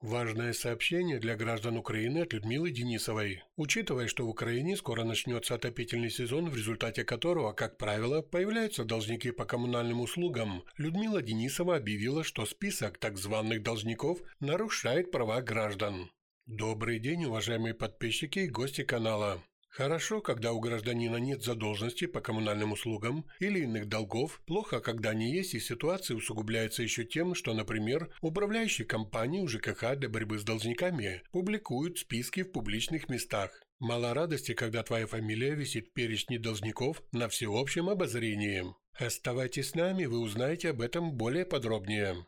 Важное сообщение для граждан Украины от Людмилы Денисовой. Учитывая, что в Украине скоро начнется отопительный сезон, в результате которого, как правило, появляются должники по коммунальным услугам, Людмила Денисова объявила, что список так званых должников нарушает права граждан. Добрый день, уважаемые подписчики и гости канала. Хорошо, когда у гражданина нет задолженности по коммунальным услугам или иных долгов, плохо, когда они есть и ситуация усугубляется еще тем, что, например, управляющие компании у ЖКХ для борьбы с должниками публикуют списки в публичных местах. Мало радости, когда твоя фамилия висит в перечне должников на всеобщем обозрении. Оставайтесь с нами, вы узнаете об этом более подробнее.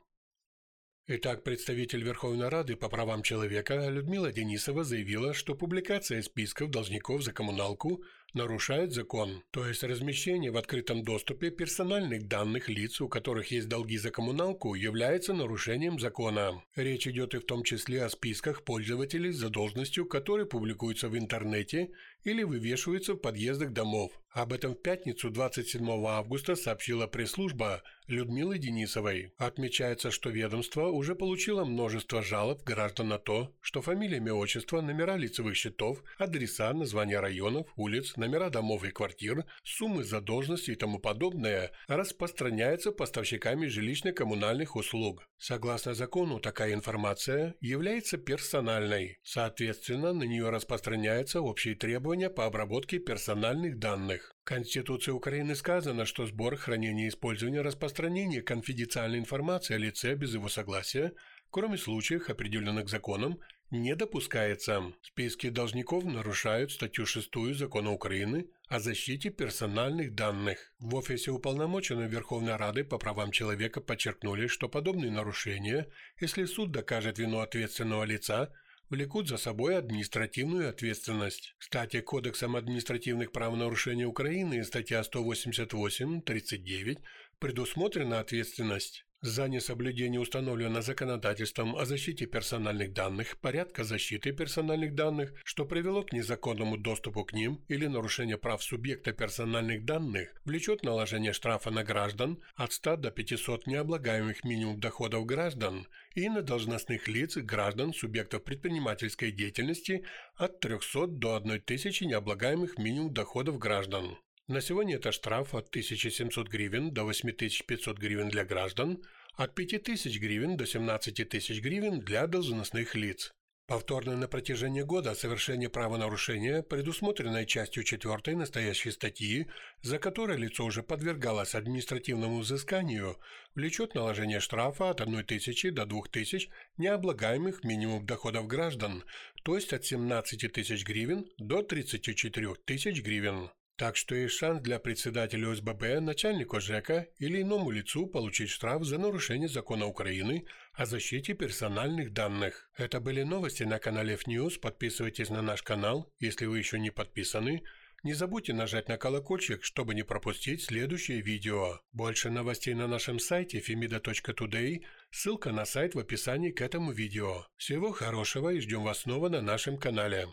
Итак, представитель Верховной Рады по правам человека Людмила Денисова заявила, что публикация списков должников за коммуналку нарушает закон, то есть размещение в открытом доступе персональных данных лиц, у которых есть долги за коммуналку, является нарушением закона. Речь идет и в том числе о списках пользователей с задолженностью, которые публикуются в интернете или вывешиваются в подъездах домов. Об этом в пятницу 27 августа сообщила пресс-служба Людмилы Денисовой. Отмечается, что ведомство уже получило множество жалоб граждан на то, что фамилия, имя, отчество, номера лицевых счетов, адреса, названия районов, улиц, номера домов и квартир, суммы задолженности и тому подобное распространяется поставщиками жилищно-коммунальных услуг. Согласно закону, такая информация является персональной. Соответственно, на нее распространяются общие требования по обработке персональных данных. В Конституции Украины сказано, что сбор, хранение, использование, распространение конфиденциальной информации о лице без его согласия кроме случаев, определенных законом, не допускается. Списки должников нарушают статью 6 Закона Украины о защите персональных данных. В офисе уполномоченной Верховной Рады по правам человека подчеркнули, что подобные нарушения, если суд докажет вину ответственного лица, влекут за собой административную ответственность. Кстати, Кодексом административных правонарушений Украины статья 188.39 предусмотрена ответственность за несоблюдение установленного законодательством о защите персональных данных, порядка защиты персональных данных, что привело к незаконному доступу к ним или нарушение прав субъекта персональных данных, влечет наложение штрафа на граждан от 100 до 500 необлагаемых минимум доходов граждан и на должностных лиц граждан субъектов предпринимательской деятельности от 300 до 1000 необлагаемых минимум доходов граждан. На сегодня это штраф от 1700 гривен до 8500 гривен для граждан, от 5000 гривен до 17 тысяч гривен для должностных лиц. Повторное на протяжении года совершение правонарушения, предусмотренное частью 4 настоящей статьи, за которое лицо уже подвергалось административному взысканию, влечет наложение штрафа от 1 тысячи до 2 тысяч необлагаемых минимум доходов граждан, то есть от 17 тысяч гривен до 34 тысяч гривен. Так что есть шанс для председателя ОСББ, начальника ЖЭКа или иному лицу получить штраф за нарушение закона Украины о защите персональных данных. Это были новости на канале FNews. Подписывайтесь на наш канал, если вы еще не подписаны. Не забудьте нажать на колокольчик, чтобы не пропустить следующее видео. Больше новостей на нашем сайте femida.today, ссылка на сайт в описании к этому видео. Всего хорошего и ждем вас снова на нашем канале.